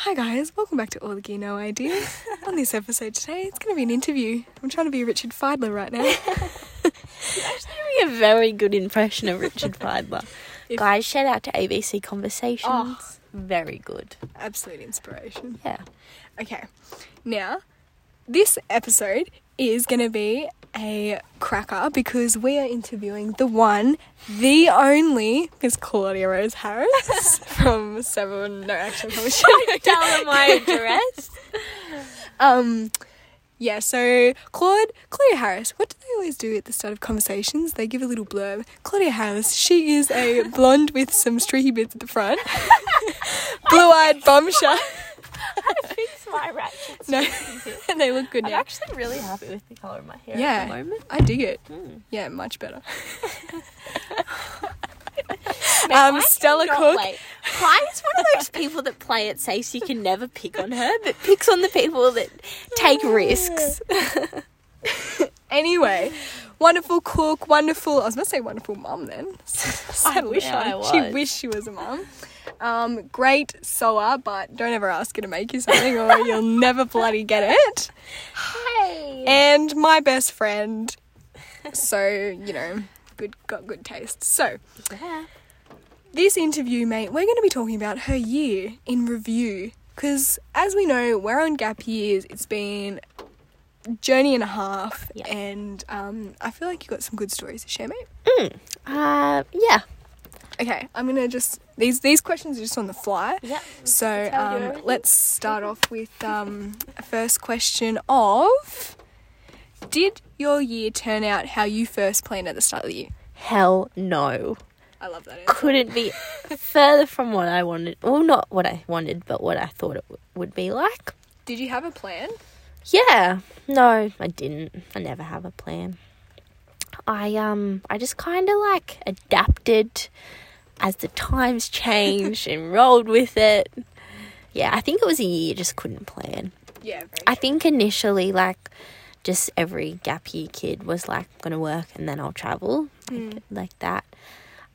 Hi guys, welcome back to All the Gear No Ideas. On this episode today, it's going to be an interview. I'm trying to be Richard Fidler right now. actually Doing a very good impression of Richard Fidler. If- Guys, shout out to ABC Conversations. Oh. Very good. Absolute inspiration. Yeah. Okay, now this episode is going to be a cracker because we are interviewing the one, the only Miss Claudia Rose Harris from Seven. No, actually, probably shouldn't. Tell them my address. Um, yeah, so Claude, Claudia Harris, what do they always do at the start of conversations? They give a little blurb. Claudia Harris, she is a blonde with some streaky bits at the front, blue eyed bombshell. Fix my ratchets. No, and they look good now. I'm now. actually really happy with the colour of my hair Yeah. at the moment. I dig it. Mm. Yeah, much better. Um, I Stella cannot Cook. wait. is one of those people that play it safe so you can never pick on her, but picks on the people that take risks. Anyway, wonderful cook, wonderful. I was going to say wonderful mum then. Settle wish. I She was. wished she was a mum. Um, great sewer, but don't ever ask her to make you something or you'll never bloody get it. Hey. And my best friend. So, you know, good got good taste. So, Yeah. this interview, mate, we're going to be talking about her year in review. Because as we know, we're on gap years. It's been journey and a half, Yeah. and um, I feel like you got some good stories to share, mate. Uh, yeah. Okay, I'm gonna just these these questions are just on the fly. Yeah. So um, let's start off with um, a first question of Did your year turn out how you first planned at the start of the year? Hell no. I love that answer. couldn't be further from what I wanted. Well, not what I wanted, but what I thought it w- would be like. Did you have a plan? Yeah. No, I didn't. I never have a plan. I um I just kind of like adapted as the times changed and rolled with it. Yeah, I think it was a year just couldn't plan. Yeah, very I think initially like just every gap year kid was like I'm gonna work and then I'll travel like, like that.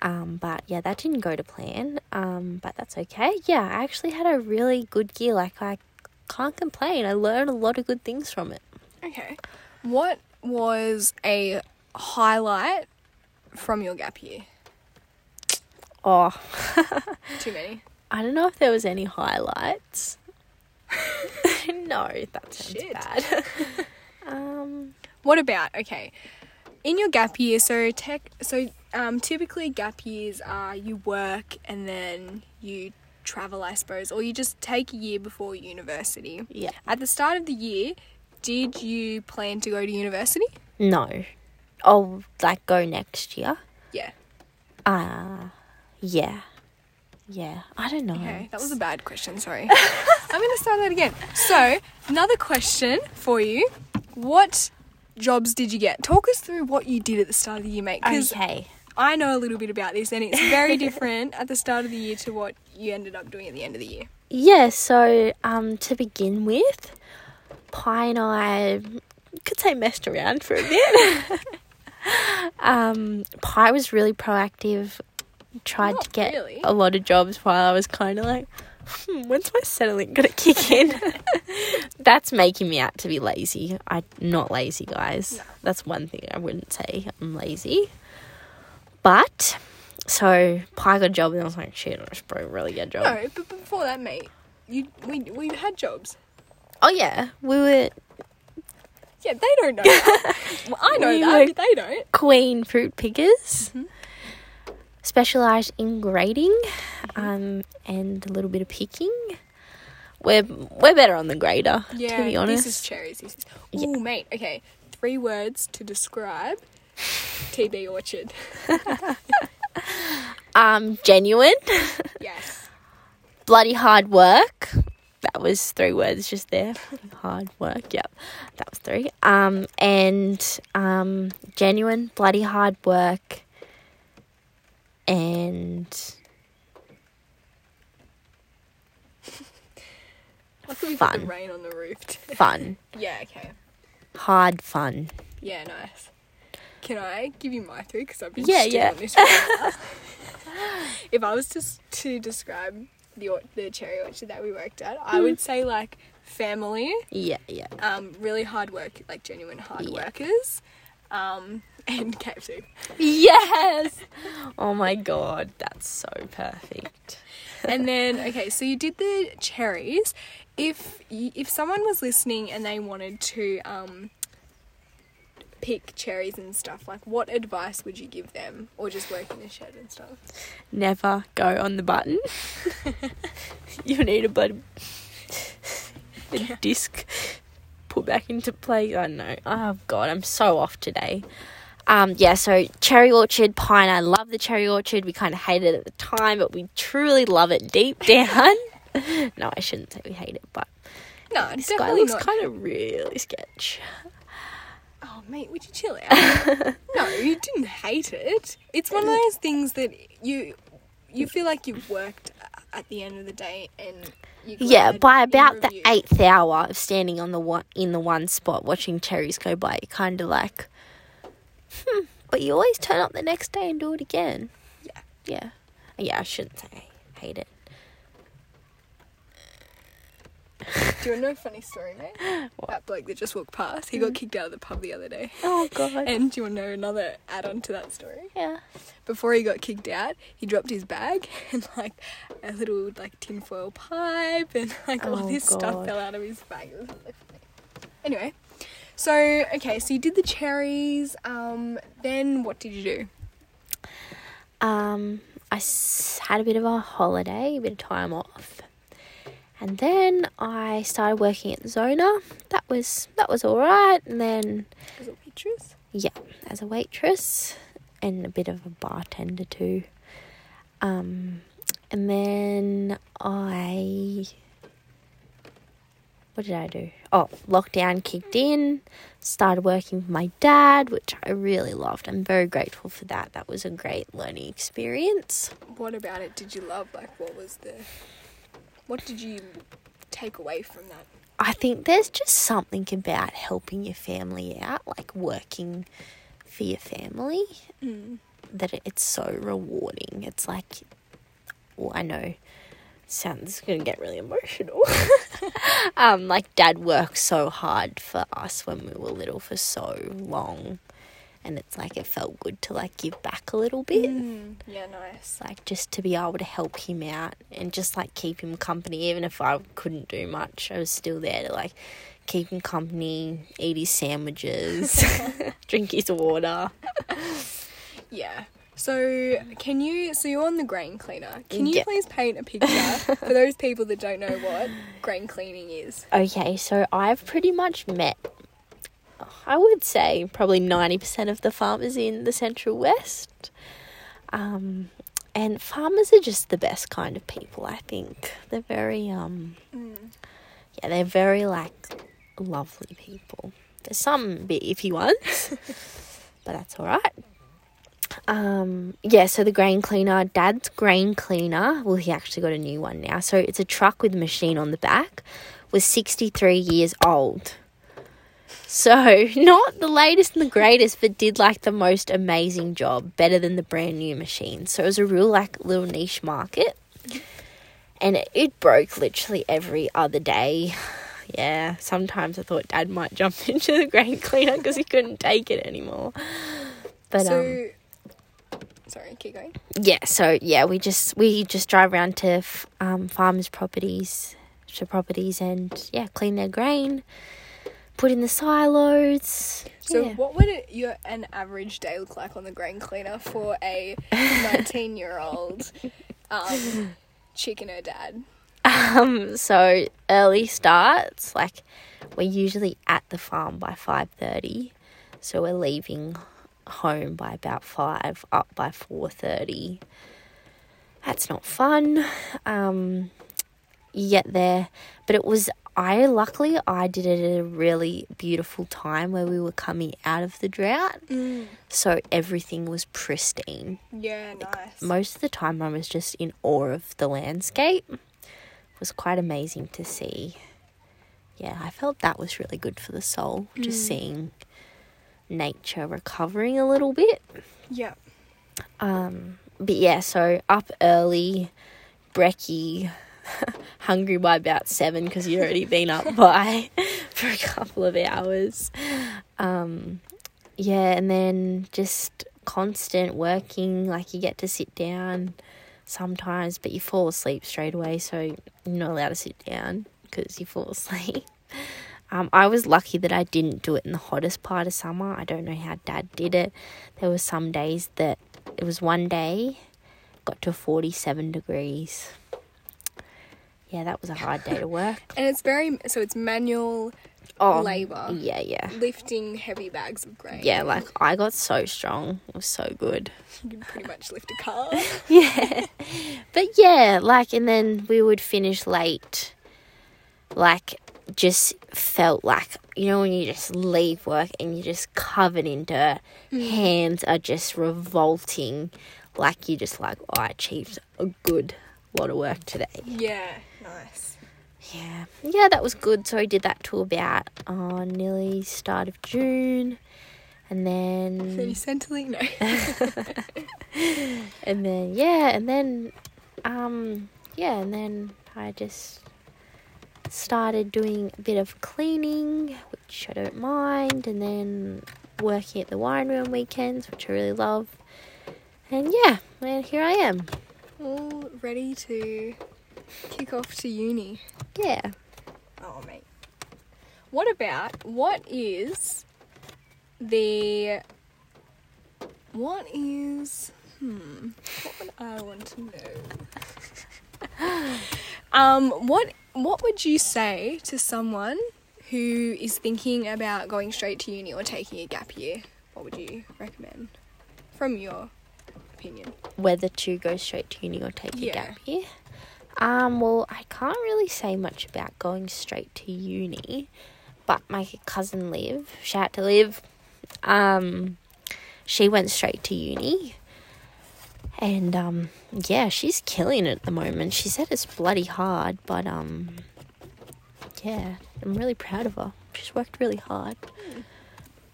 Um, but yeah, that didn't go to plan. Um, but that's okay. Yeah, I actually had a really good year. Like I can't complain. I learned a lot of good things from it. Okay. What was a highlight from your gap year? Oh, Too many. I don't know if there was any highlights. no, that sounds Shit. bad. um, What about okay? In your gap year, so tech, so um, typically gap years are you work and then you travel, I suppose, or you just take a year before university. yeah. At the start of the year, did you plan to go to university? No. I'll like go next year. Yeah. Uh yeah. Yeah. I don't know. Okay, that was a bad question. Sorry. I'm gonna start that again. So another question for you: What jobs did you get? Talk us through what you did at the start of the year, mate. Okay. I know a little bit about this, and it's very different at the start of the year to what you ended up doing at the end of the year. Yeah, so um to begin with, Pi and I could say messed around for a bit. um Pi was really proactive, tried Not to get really. a lot of jobs while I was kind of like, hmm, when's my settling gonna kick in? That's making me out to be lazy. I'm not lazy, guys. No. That's one thing I wouldn't say I'm lazy. But so Pi got a job and I was like, shit, I should probably really get a job. No, but before that, mate, you we we had jobs. Oh yeah, we were Yeah, they don't know. well, I know We that, but they don't. queen fruit pickers. Mhm. Specialised in grading, um, and a little bit of picking. We're we're better on the grader, Yeah, to be honest. this is cherries. This is. Yeah. Mate. Okay, three words to describe TB orchard. um, genuine, Yes. bloody hard work. That was three words just there. Hard work. Yep, that was three. Um, and um, genuine, bloody hard work, and I thought we got the Fun. rain on the roof. fun. yeah. Okay. Hard fun. Yeah. Nice. Can I give you my three? Because I've been Yeah, yeah. on this. if I was to to describe the or- the cherry orchard that we worked at, I would say like family, Yeah, yeah. um, really hard work, like genuine hard Yeah. workers, um, and KFC. Yes. Oh my god, that's so perfect. and then okay, so you did the cherries. If if someone was listening and they wanted to um, pick cherries and stuff, like what advice would you give them, or just work in the shed and stuff? Never go on the button. you need a button. A Yeah. disc put back into play. I don't know. Oh god, I'm so off today. Um, yeah, so cherry orchard, pine. I love the cherry orchard. We kind of hate it at the time, but we truly love it deep down. no, I shouldn't say we hate it, but No, this guy looks kind of really sketch. Oh, mate, would you chill out? no, you didn't hate it. It's one of those things that you you feel like you've worked at the end of the day, and you Yeah, by about the eighth hour of standing on the one in the one spot watching cherries go by, you're kind of like, hmm. But you always turn up the next day and do it again. Yeah. Yeah, yeah. I shouldn't say I hate it. Do you want to know a funny story, mate? That bloke that just walked past, he got kicked out of the pub the other day. Oh god. And do you want to know another add on to that story? yeah. Before he got kicked out, he dropped his bag and like a little like tinfoil pipe and like all Oh, this stuff fell out of his bag. It was really funny. Anyway, so okay, so you did the cherries. Um, then what did you do? Um, I s- had a bit of a holiday, a bit of time off, and then I started working at Zona. That was that was all right, and then. As a waitress. Yeah, as a waitress and a bit of a bartender too. Um, and then I. What did I do? Oh, lockdown kicked in, started working for my dad, which I really loved. I'm very grateful for that. That was a great learning experience. What about it did you love? Like, what was the. What did you take away from that? I think there's just something about helping your family out, like working for your family. Mm. that it's so rewarding. It's like, well, I know, sounds gonna get really emotional. um, like dad worked so hard for us when we were little for so long, and it's like it felt good to like give back a little bit. Mm. Yeah, nice. Like just to be able to help him out and just like keep him company, even if I couldn't do much, I was still there to like keep him company, eat his sandwiches, drink his water. Yeah. So, can you? So you're on the grain cleaner. Can you Yeah. please paint a picture for those people that don't know what grain cleaning is? Okay, so I've pretty much met, I would say, probably 90% of the farmers in the Central West. Um, and farmers are just the best kind of people, I think. They're very, um, yeah, they're very, like, lovely people. There's some bit iffy ones, but that's all right. Um, yeah, so the grain cleaner, Dad's grain cleaner, well, he actually got a new one now. So it's a truck with a machine on the back, was 63 years old. So, not the latest and the greatest, but did like the most amazing job, better than the brand new machine. So, it was a real like little niche market. And it, it broke literally every other day. Yeah, sometimes I thought dad might jump into the grain cleaner because he couldn't take it anymore. But um, so, sorry, keep going. yeah, so yeah, we just we just drive around to f- um, farmers' properties, to properties, and yeah, clean their grain, put in the silos. So, yeah. what would it, your an average day look like on the grain cleaner for a 19 year old um, chick and her dad? Um, so early starts, like we're usually at the farm by five thirty, so we're leaving home by about five, up by four thirty. That's not fun. Um, you get there, but it was I luckily I did it at a really beautiful time where we were coming out of the drought, so everything was pristine Yeah, nice. most of the time I was just in awe of the landscape. It was quite amazing to see. Yeah, I felt that was really good for the soul, just seeing nature recovering a little bit. yeah. Um, but yeah, so up early, brekkie, hungry by about seven because you'd already been up by for a couple of hours. Um, yeah, and then just constant working. Like you get to sit down sometimes, but you fall asleep straight away, so you're not allowed to sit down because you fall asleep. Um, I was lucky that I didn't do it in the hottest part of summer. I don't know how Dad did it. There were some days that it was one day got to forty seven degrees. Yeah, that was a hard day to work. And it's very so it's manual Oh, labor, yeah, yeah, lifting heavy bags of grain. yeah. Like I got so strong. It was so good. you can pretty much lift a car. yeah. But yeah, like, and then we would finish late. Like, just felt like, you know, when you just leave work and you're just covered in dirt, mm. hands are just revolting. Like, you're just like, oh, I achieved a good lot of work today. yeah, nice. Yeah. Yeah, that was good. So I did that till about uh, nearly start of June. And then. Pretty centrally, no. and then yeah, and then um yeah, and then I just started doing a bit of cleaning, which I don't mind, and then working at the wine room weekends, which I really love. And yeah, and here I am. All ready to kick off to uni. Yeah. Oh, mate. What about what is the what is hmm what would I want to know? um, what what would you say to someone who is thinking about going straight to uni or taking a gap year? What would you recommend from your opinion? Whether to go straight to uni or take Yeah. a gap year. Um, well, I can't really say much about going straight to uni, but my cousin Liv, shout out to Liv, um, she went straight to uni. And um, yeah, she's killing it at the moment. She said it's bloody hard, but um, yeah, I'm really proud of her. She's worked really hard.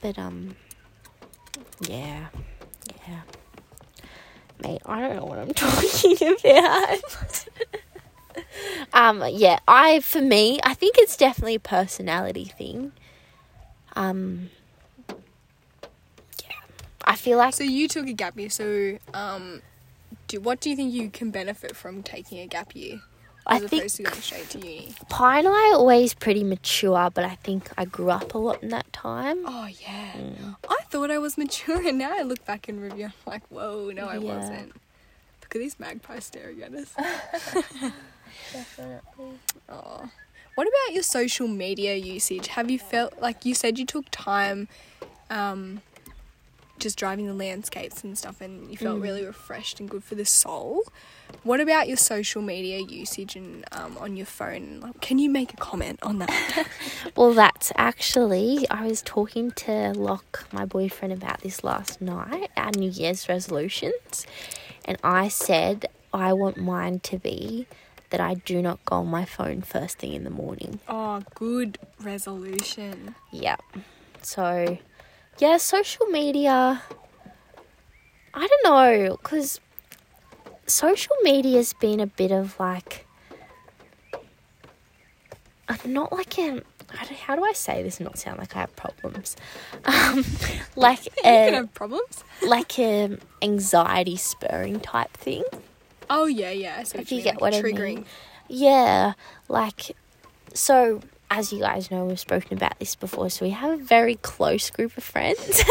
But um, yeah, yeah. Mate, I don't know what I'm talking about. um, yeah, I for me, I think it's definitely a personality thing. Um, yeah, I feel like So you took a gap year. So um, do what do you think you can benefit from taking a gap year I as think opposed to going straight to uni? Pi and I are always pretty mature, but I think I grew up a lot in that time. Oh yeah. Mm. I thought I was mature, and now I look back and review. I'm like, whoa, no, I Yeah. wasn't. Look at these magpies staring at us. Oh. What about your social media usage? Have you felt like you said you took time, um, just driving the landscapes and stuff, and you felt Mm. really refreshed and good for the soul? What about your social media usage and um, on your phone? Like, can you make a comment on that? Well, that's actually, I was talking to Locke, my boyfriend, about this last night, our New Year's resolutions. And I said, I want mine to be that I do not go on my phone first thing in the morning. oh, good resolution. Yeah. So, yeah, social media. I don't know, because social media's been a bit of like. Not like a. How do I say this and not sound like I have problems? Um, like You can have problems. like a anxiety spurring type thing. Oh yeah, yeah. See If you mean, get like what I mean. Yeah, like so as you guys know, we've spoken about this before, so we have a very close group of friends.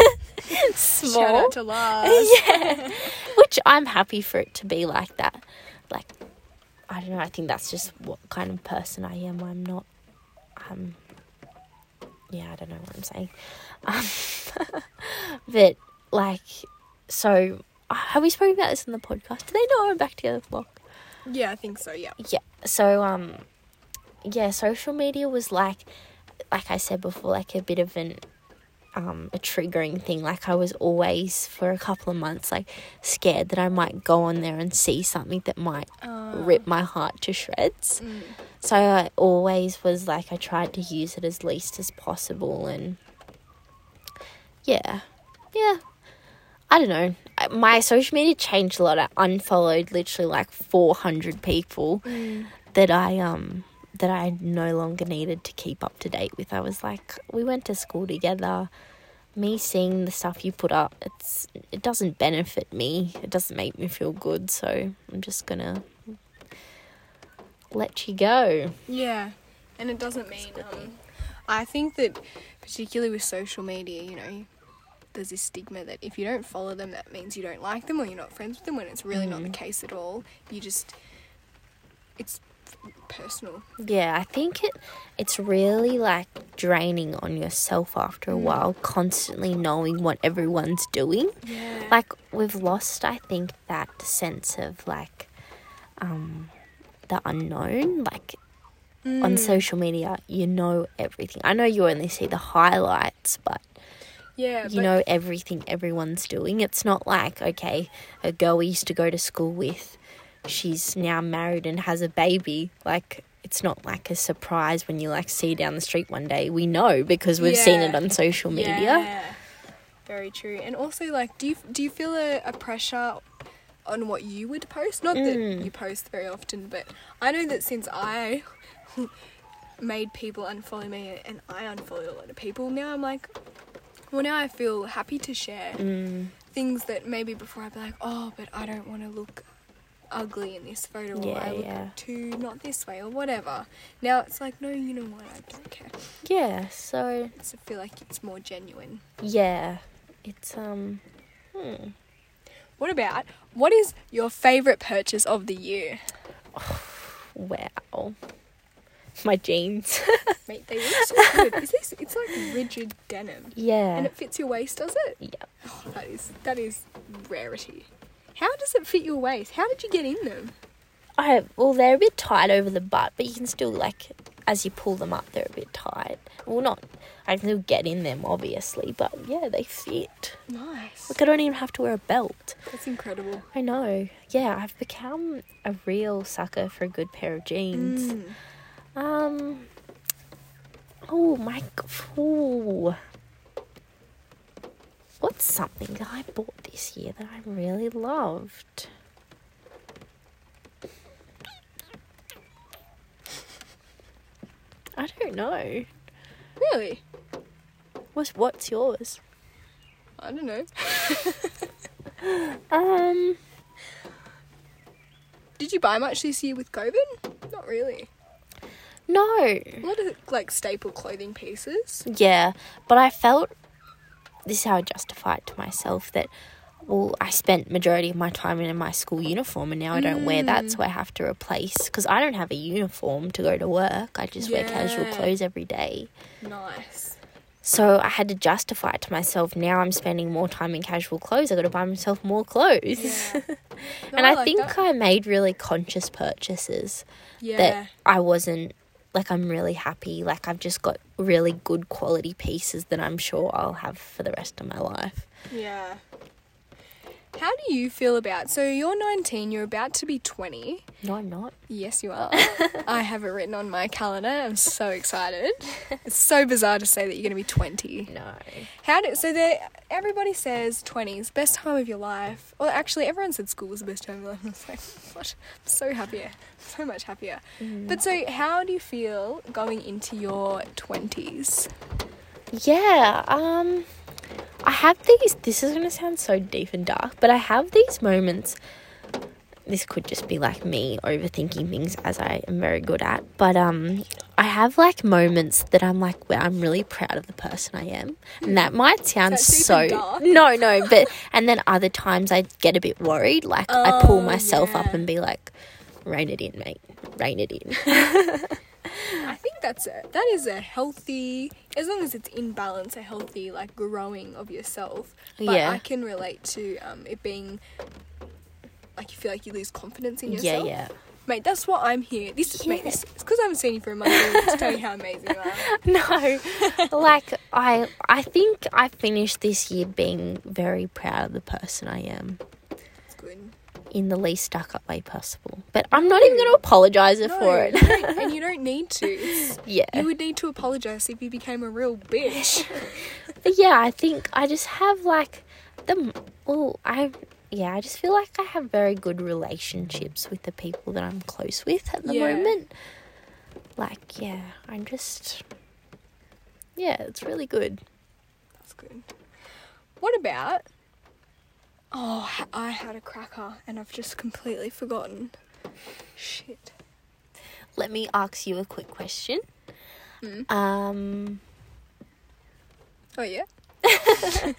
Small. Shout out to Lars. yeah. Which I'm happy for it to be like that. Like I don't know, I think that's just what kind of person I am. I'm not um yeah, I don't know what I'm saying. Um, but like so have we spoken about this in the podcast? Do they know I'm back together vlog? Yeah, I think so. Yeah. yeah so um yeah social media was like like i said before like a bit of an um a triggering thing like i was always for a couple of months like scared that i might go on there and see something that might Uh, rip my heart to shreds mm. so i always was like i tried to use it as least as possible and yeah yeah i don't know my social media changed a lot. I unfollowed literally like 400 people that I um that I no longer needed to keep up to date with. I was like, we went to school together. Me seeing the stuff you put up, it's it doesn't benefit me. It doesn't make me feel good. So I'm just gonna let you go. Yeah, and it doesn't mean. Um, I think that particularly with social media, you know, there's this stigma that if you don't follow them, that means you don't like them or you're not friends with them. When it's really not the mm-hmm. case at all. You just, it's personal. Yeah, I think it it's really like draining on yourself after a mm. while, constantly knowing what everyone's doing. Yeah. Like we've lost, I think, that sense of like um the unknown. Like on mm. social media, you know everything. I know you only see the highlights, but yeah. you know everything everyone's doing. It's not like, okay, a girl we used to go to school with, she's now married and has a baby. Like, it's not like a surprise when you like see down the street one day. We know because we've seen it on social media. Yeah. Very true. And also, like, do you do you feel a, a pressure on what you would post? Not that mm. you post very often, but I know that since I made people unfollow me and I unfollowed a lot of people, now I'm like, well, now I feel happy to share Mm, things that maybe before I'd be like, oh, but I don't want to look ugly in this photo or I look yeah. too not this way or whatever. Now it's like, no, you know what? I don't care. yeah, so It's, I feel like it's more genuine. yeah, it's um, hmm. What about what is your favorite purchase of the year? wow, my jeans. Mate, they look so good. Is this? It's like rigid denim, yeah, and it fits your waist, does it? yeah. Oh, that is that is rarity. How does it fit your waist? How did you get in them? I well, they're a bit tight over the butt, but you can still like as you pull them up, they're a bit tight. Well, not I can still get in them, obviously, but yeah, they fit. Nice. Look, I don't even have to wear a belt. That's incredible. I know. Yeah, I've become a real sucker for a good pair of jeans. Mm. Um. Oh my. Ooh. What's something that I bought this year that I really loved? I don't know. Really? What's what's yours? I don't know. Um. Did you buy much this year with COVID? Not really. No. A lot of like staple clothing pieces. Yeah, but I felt this is how I justify it to myself that well, I spent majority of my time in my school uniform and now I don't wear that, so I have to replace because I don't have a uniform to go to work. I just wear casual clothes every day. Nice. So I had to justify it to myself. Now I'm spending more time in casual clothes. I got to buy myself more clothes. Yeah. No, and I, like think that. I made really conscious purchases yeah. that I wasn't like I'm really happy. Like I've just got really good quality pieces that I'm sure I'll have for the rest of my life. Yeah. How do you feel about? So you're 19. You're about to be 20. No, I'm not. Yes, you are. I have it written on my calendar. I'm so excited. It's so bizarre to say that you're going to be 20. No. How do so? There, everybody says 20s best time of your life. Well, actually, everyone said school was the best time of your life. I was like, what? I'm so happier, so much happier. But so, how do you feel going into your 20s? Yeah, um I have these this is gonna sound so deep and dark, but I have these moments this could just be like me overthinking things as I am very good at. But um I have like moments that I'm like where I'm really proud of the person I am. And that might sound that so? No, no, but and then other times I get a bit worried. Like I pull Oh, myself up and be like, rein it in, mate. Rein it in. I think that's it. that is a healthy, as long as it's in balance, a healthy like growing of yourself. But Yeah. I can relate to um, it being like you feel like you lose confidence in yourself. yeah. yeah. Mate, that's what I'm here. This is mate, this it's because I haven't seen you for a month to tell you how amazing you are. no like i i think i finished this year being very proud of the person i am. In the least stuck up way possible but i'm not even going to apologize No, for it you and you don't need to. It's, yeah you would need to apologize if you became a real bitch. but yeah i think i just have like the well i yeah, I just feel like I have very good relationships with the people that I'm close with at the Yeah. moment. Like, yeah, I'm just, yeah, it's really good. That's good. What about? Oh, I had a cracker and I've just completely forgotten. Shit. Let me ask you a quick question. Mm. Um, Oh yeah.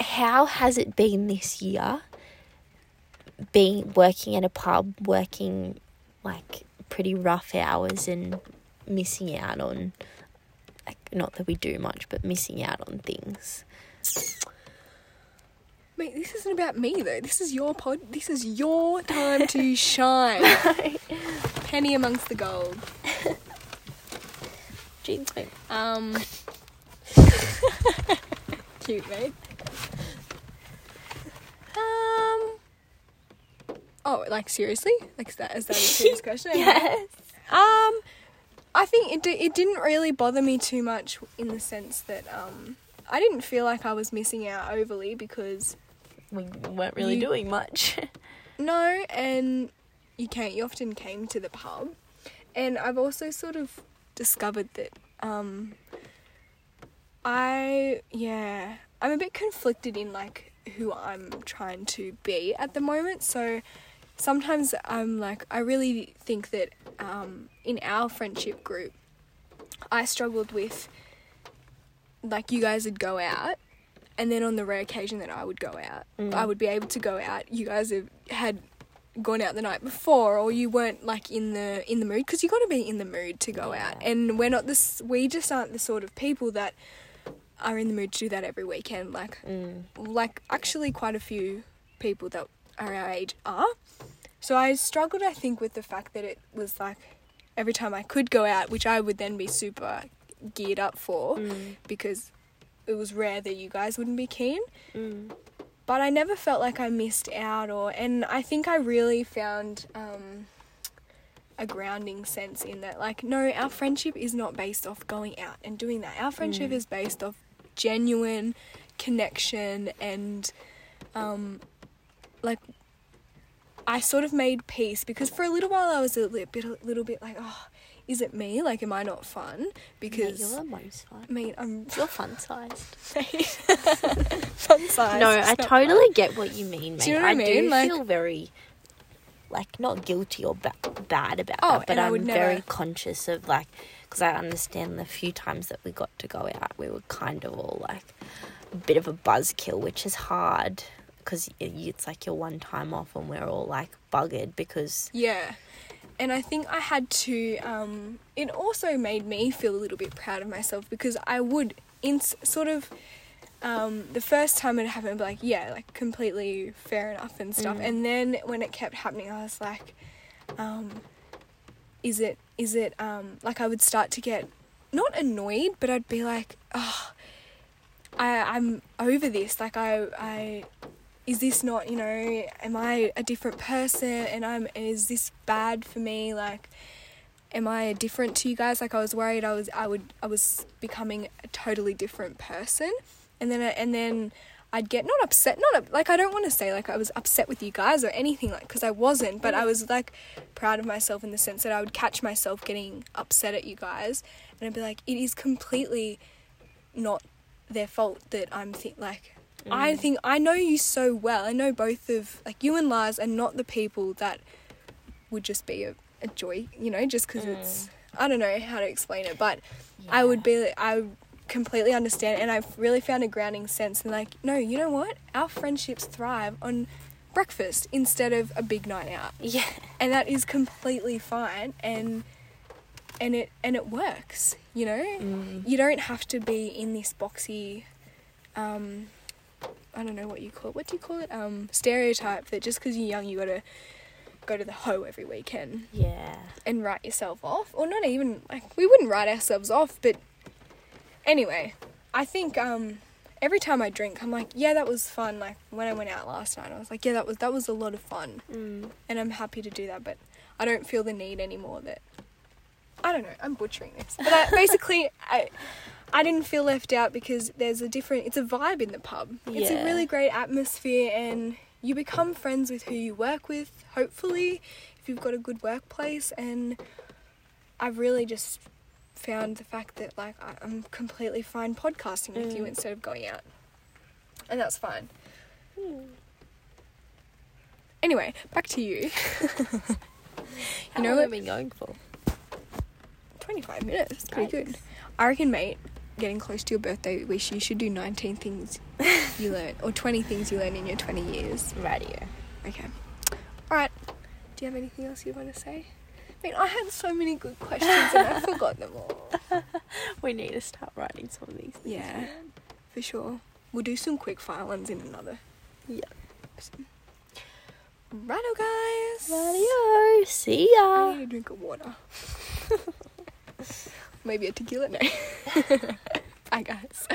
how has it been this year? Being working at a pub, working like pretty rough hours and missing out on, like, not that we do much, but missing out on things. Mate, this isn't about me though. This is your pod. This is your time to shine. Penny amongst the gold. Jeans, mate. Um. cute, mate. Um. Oh, like seriously? Like is that is that a serious question? Yes. Um, I think it di- it didn't really bother me too much in the sense that um I didn't feel like I was missing out overly because We weren't really You- doing much. no, and you can't. You often came to the pub, and I've also sort of discovered that um I yeah I'm a bit conflicted in like who I'm trying to be at the moment. So sometimes I'm like I really think that um in our friendship group I struggled with like you guys would go out and then on the rare occasion that I would go out, Mm. I would be able to go out. You guys have had gone out the night before, or you weren't like in the in the mood because you got to be in the mood to go out. And we're not this. We just aren't the sort of people that are in the mood to do that every weekend. Like Mm. like actually quite a few people that are our age are. So I struggled, I think, with the fact that it was like every time I could go out, which I would then be super geared up for Mm. because it was rare that you guys wouldn't be keen. Mm. But I never felt like I missed out, or and I think I really found um, a grounding sense in that. Like, no, our friendship is not based off going out and doing that. Our friendship Mm. is based off genuine connection and um, like I sort of made peace because for a little while I was a little bit, a little bit like, oh, is it me? Like, am I not fun? Because yeah, you're the most fun. I mean, I'm You're fun sized. fun size. No, I totally get what you mean, mate. Do you know what I mean? do Like- feel very, like, not guilty or ba- bad about Oh, it, but I'm very never- conscious of, like, because I understand the few times that we got to go out, we were kind of all, like, a bit of a buzzkill, which is hard because it's like your one time off and we're all, like, buggered because, Yeah. And I think I had to, um, it also made me feel a little bit proud of myself because I would, in sort of, um, the first time it happened, be like, yeah, like completely fair enough and stuff. Mm. And then when it kept happening, I was like, um, is it, is it, um, like I would start to get not annoyed, but I'd be like, oh, I, I'm over this. Like I, I, is this not, you know, am I a different person and I'm, is this bad for me? Like, am I different to you guys? Like I was worried I was, I would, I was becoming a totally different person. And then, and then I'd get not upset, not like I don't want to say like I was upset with you guys or anything like because I wasn't, but I was like proud of myself in the sense that I would catch myself getting upset at you guys, and I'd be like, it is completely not their fault that I'm th- like. I think I know you so well. I know both of like you and Lars are not the people that would just be a, a joy, you know, just because it's I don't know how to explain it, but I would be I completely understand and I've really found a grounding sense and like no, you know what? Our friendships thrive on breakfast instead of a big night out. yeah. And that is completely fine and and it and it works, you know? Mm. You don't have to be in this boxy um I don't know what you call it. What do you call it? Um stereotype that just because you're young you got to go to the hoe every weekend Yeah. and write yourself off or not even like we wouldn't write ourselves off but anyway i think um every time i drink i'm like yeah that was fun like when i went out last night i was like yeah that was that was a lot of fun Mm. and i'm happy to do that but i don't feel the need anymore that i don't know i'm butchering this but I, basically i I didn't feel left out because there's a different. It's a vibe in the pub. It's a really great atmosphere, and you become friends with who you work with. Hopefully, if you've got a good workplace, and I've really just found the fact that like I'm completely fine podcasting with you Mm. instead of going out, and that's fine. Anyway, back to you. How know long what- have we been going for? 25 minutes. It's pretty good. I reckon, mate, getting close to your birthday wish, you should do 19 things you learn, or 20 things you learn in your 20 years. Radio. Okay. Alright. Do you have anything else you want to say? I mean, I had so many good questions and I forgot them all. We need to start writing some of these. things Yeah. For sure. We'll do some quick fire ones in another. Yeah. Righto, guys. Radio. See I ya. need a drink of water. Maybe a tequila. night. Bye, guys.